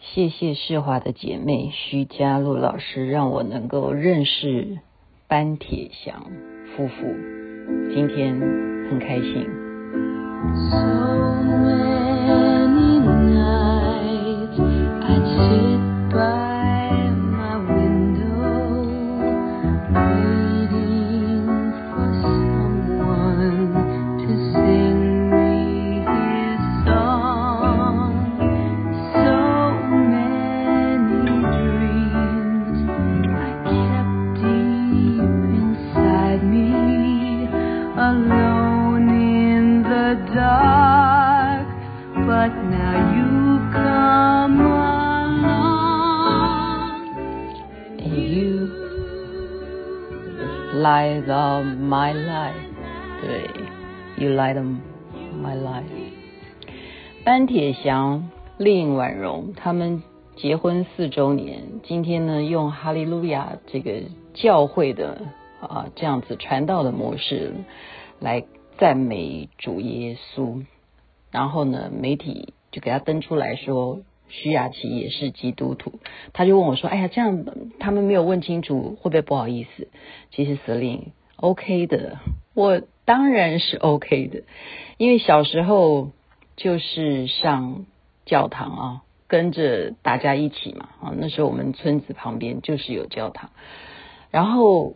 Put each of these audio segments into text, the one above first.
谢谢世华的姐妹徐佳璐老师，让我能够认识班铁祥夫妇，今天很开心。So 到 my life，对，you light my life。班铁祥、令婉容他们结婚四周年，今天呢，用哈利路亚这个教会的啊这样子传道的模式来赞美主耶稣，然后呢，媒体就给他登出来说。徐雅琪也是基督徒，他就问我说：“哎呀，这样他们没有问清楚，会不会不好意思？”其实司令 OK 的，我当然是 OK 的，因为小时候就是上教堂啊，跟着大家一起嘛啊，那时候我们村子旁边就是有教堂。然后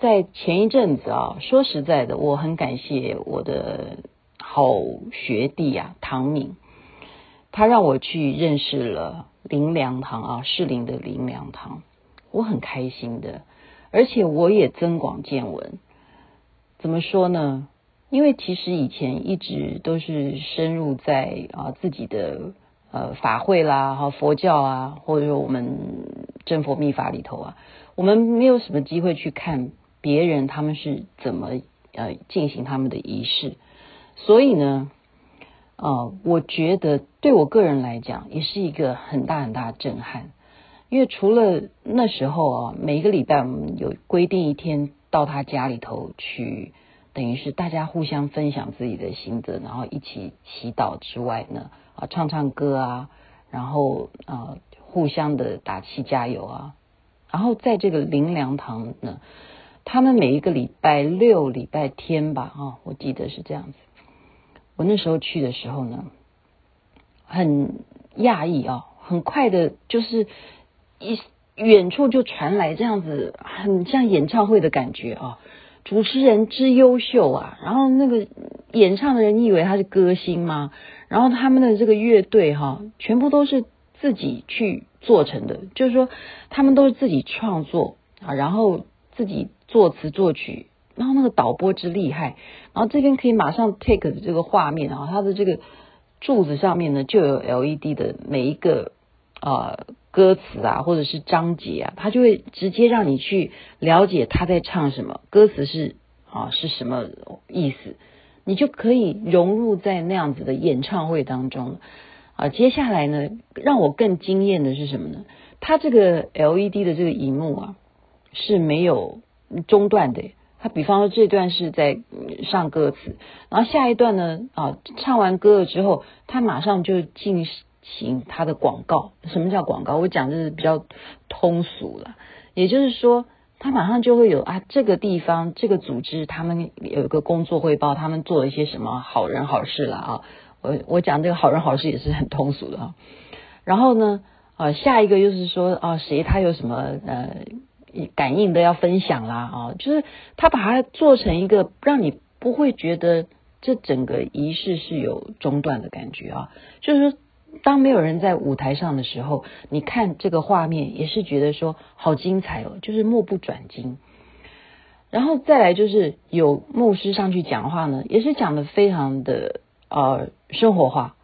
在前一阵子啊，说实在的，我很感谢我的好学弟啊，唐敏。他让我去认识了灵粮堂啊，士林的灵粮堂，我很开心的，而且我也增广见闻。怎么说呢？因为其实以前一直都是深入在啊自己的呃法会啦、哈佛教啊，或者说我们真佛密法里头啊，我们没有什么机会去看别人他们是怎么呃进行他们的仪式，所以呢。啊、我觉得对我个人来讲也是一个很大很大的震撼，因为除了那时候啊，每一个礼拜我们有规定一天到他家里头去，等于是大家互相分享自己的心得，然后一起祈祷之外呢，啊，唱唱歌啊，然后啊，互相的打气加油啊，然后在这个灵粮堂呢，他们每一个礼拜六、礼拜天吧，啊，我记得是这样子。我那时候去的时候呢，很讶异啊，很快的，就是一远处就传来这样子，很像演唱会的感觉啊。主持人之优秀啊，然后那个演唱的人，你以为他是歌星吗？然后他们的这个乐队哈，全部都是自己去做成的，就是说他们都是自己创作啊，然后自己作词作曲。然后那个导播之厉害，然后这边可以马上 take 的这个画面啊，它的这个柱子上面呢就有 LED 的每一个呃歌词啊，或者是章节啊，它就会直接让你去了解他在唱什么，歌词是啊是什么意思，你就可以融入在那样子的演唱会当中啊。接下来呢，让我更惊艳的是什么呢？它这个 LED 的这个荧幕啊是没有中断的。他比方说这段是在上歌词，然后下一段呢啊，唱完歌了之后，他马上就进行他的广告。什么叫广告？我讲的是比较通俗了，也就是说，他马上就会有啊，这个地方这个组织他们有一个工作汇报，他们做了一些什么好人好事了啊。我我讲这个好人好事也是很通俗的啊。然后呢啊，下一个就是说啊，谁他有什么呃。感应的要分享啦啊，就是他把它做成一个让你不会觉得这整个仪式是有中断的感觉啊，就是当没有人在舞台上的时候，你看这个画面也是觉得说好精彩哦，就是目不转睛。然后再来就是有牧师上去讲话呢，也是讲的非常的呃生活化。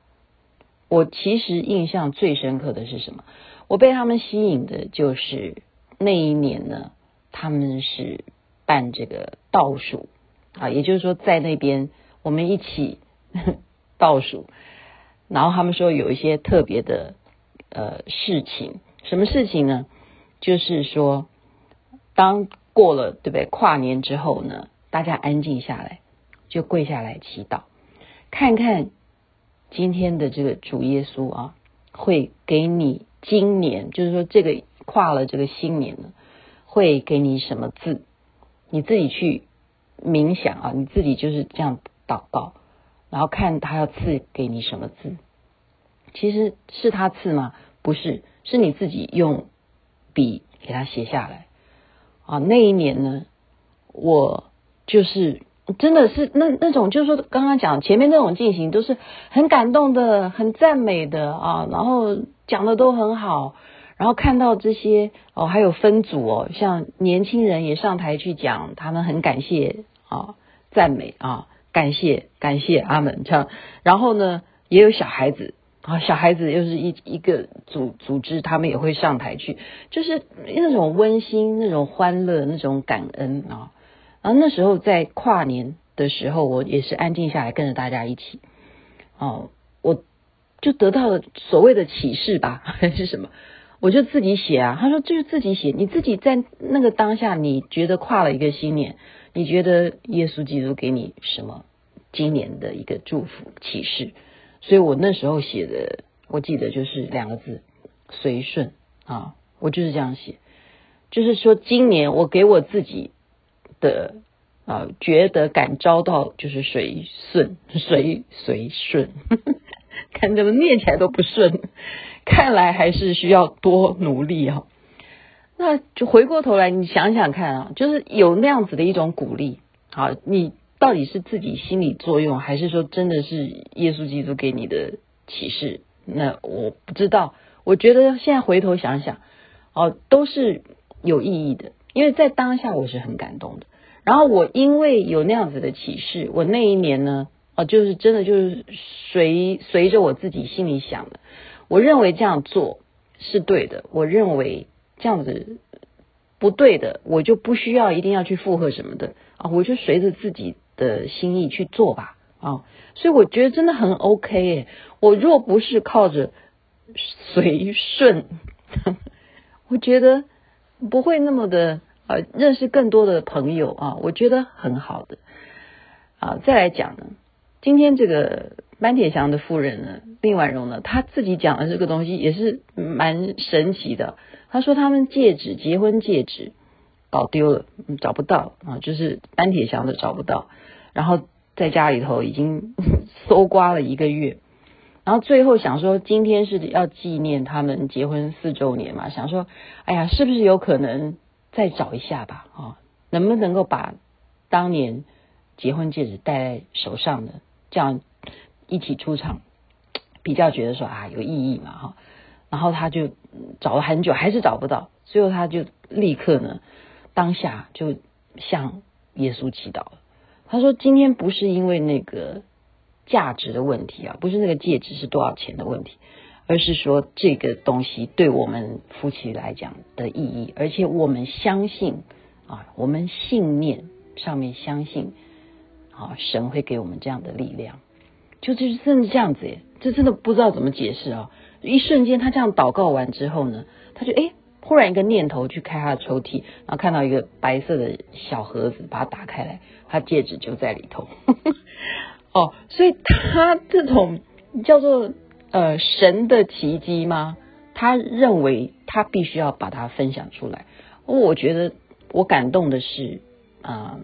我其实印象最深刻的是什么？我被他们吸引的就是。那一年呢，他们是办这个倒数啊，也就是说在那边我们一起 倒数，然后他们说有一些特别的呃事情，什么事情呢？就是说当过了对不对？跨年之后呢，大家安静下来，就跪下来祈祷，看看今天的这个主耶稣啊，会给你今年就是说这个跨了这个新年呢，会给你什么字？你自己去冥想啊，你自己就是这样祷告，然后看他要赐给你什么字。其实是他赐吗？不是，是你自己用笔给他写下来啊。那一年呢，我就是。真的是那那种，就是说刚刚讲前面那种进行都是很感动的、很赞美的啊，然后讲的都很好，然后看到这些哦，还有分组哦，像年轻人也上台去讲，他们很感谢啊、赞美啊，感谢感谢阿门这样，然后呢也有小孩子啊，小孩子又是一一个组组织，他们也会上台去，就是那种温馨、那种欢乐、那种感恩啊。然后那时候在跨年的时候，我也是安静下来跟着大家一起，哦，我就得到了所谓的启示吧，还 是什么？我就自己写啊。他说就是自己写，你自己在那个当下，你觉得跨了一个新年，你觉得耶稣基督给你什么今年的一个祝福启示？所以我那时候写的，我记得就是两个字：随顺啊。我就是这样写，就是说今年我给我自己。的啊，觉得感召到就是随顺，随随顺，看怎么念起来都不顺，看来还是需要多努力啊。那就回过头来，你想想看啊，就是有那样子的一种鼓励，好，你到底是自己心理作用，还是说真的是耶稣基督给你的启示？那我不知道。我觉得现在回头想想，哦，都是有意义的。因为在当下我是很感动的，然后我因为有那样子的启示，我那一年呢，哦，就是真的就是随随着我自己心里想的，我认为这样做是对的，我认为这样子不对的，我就不需要一定要去附和什么的啊，我就随着自己的心意去做吧啊，所以我觉得真的很 OK 诶，我若不是靠着随顺，我觉得不会那么的。呃，认识更多的朋友啊，我觉得很好的啊。再来讲呢，今天这个班铁祥的夫人呢，令婉容呢，她自己讲的这个东西也是蛮神奇的。她说他们戒指，结婚戒指搞丢了，找不到啊，就是班铁祥的找不到，然后在家里头已经 搜刮了一个月，然后最后想说今天是要纪念他们结婚四周年嘛，想说哎呀，是不是有可能？再找一下吧，啊，能不能够把当年结婚戒指戴在手上呢？这样一起出场，比较觉得说啊有意义嘛，哈。然后他就找了很久，还是找不到，最后他就立刻呢，当下就向耶稣祈祷。他说：“今天不是因为那个价值的问题啊，不是那个戒指是多少钱的问题。”而是说这个东西对我们夫妻来讲的意义，而且我们相信啊，我们信念上面相信啊，神会给我们这样的力量，就就是真的这样子耶，这真的不知道怎么解释啊！一瞬间，他这样祷告完之后呢，他就诶，忽然一个念头去开他的抽屉，然后看到一个白色的小盒子，把它打开来，他戒指就在里头。哦，所以他这种叫做。呃，神的奇迹吗？他认为他必须要把它分享出来。我觉得我感动的是啊、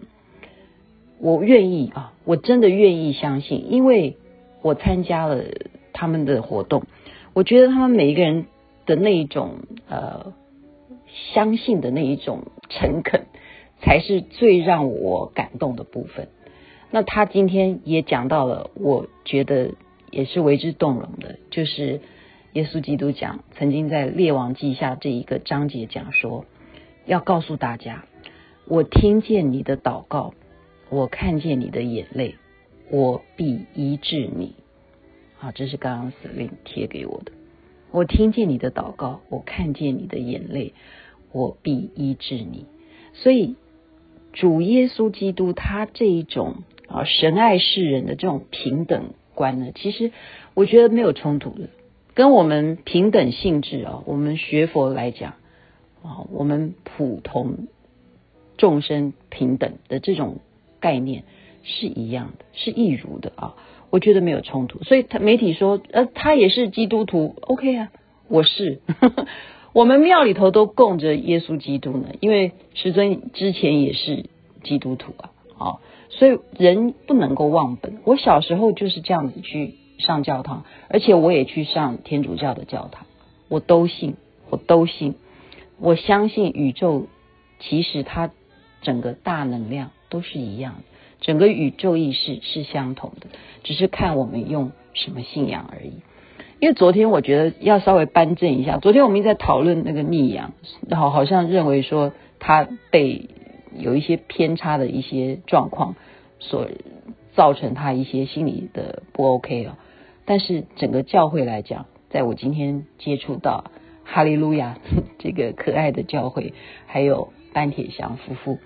我愿意啊，我真的愿意相信，因为我参加了他们的活动，我觉得他们每一个人的那一种呃相信的那一种诚恳，才是最让我感动的部分。那他今天也讲到了，我觉得。也是为之动容的，就是耶稣基督讲，曾经在列王记下这一个章节讲说，要告诉大家，我听见你的祷告，我看见你的眼泪，我必医治你。啊，这是刚刚司令贴给我的。我听见你的祷告，我看见你的眼泪，我必医治你。所以主耶稣基督他这一种啊神爱世人的这种平等。观呢，其实我觉得没有冲突的，跟我们平等性质啊，我们学佛来讲啊，我们普通众生平等的这种概念是一样的，是一如的啊，我觉得没有冲突。所以他媒体说，呃，他也是基督徒，OK 啊，我是，我们庙里头都供着耶稣基督呢，因为师尊之前也是基督徒啊，好，所以人不能够忘本。我小时候就是这样子去上教堂，而且我也去上天主教的教堂，我都信，我都信，我相信宇宙其实它整个大能量都是一样的，整个宇宙意识是相同的，只是看我们用什么信仰而已。因为昨天我觉得要稍微扳正一下，昨天我们一直在讨论那个逆阳，然后好像认为说他被有一些偏差的一些状况所造成他一些心理的不 OK 哦。但是整个教会来讲，在我今天接触到哈利路亚这个可爱的教会，还有班铁祥夫妇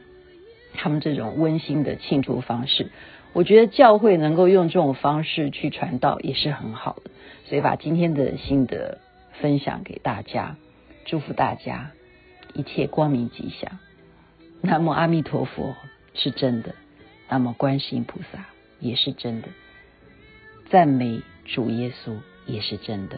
他们这种温馨的庆祝方式，我觉得教会能够用这种方式去传道也是很好的。所以把今天的心得分享给大家，祝福大家一切光明吉祥。南无阿弥陀佛是真的，南无观世音菩萨也是真的，赞美主耶稣也是真的。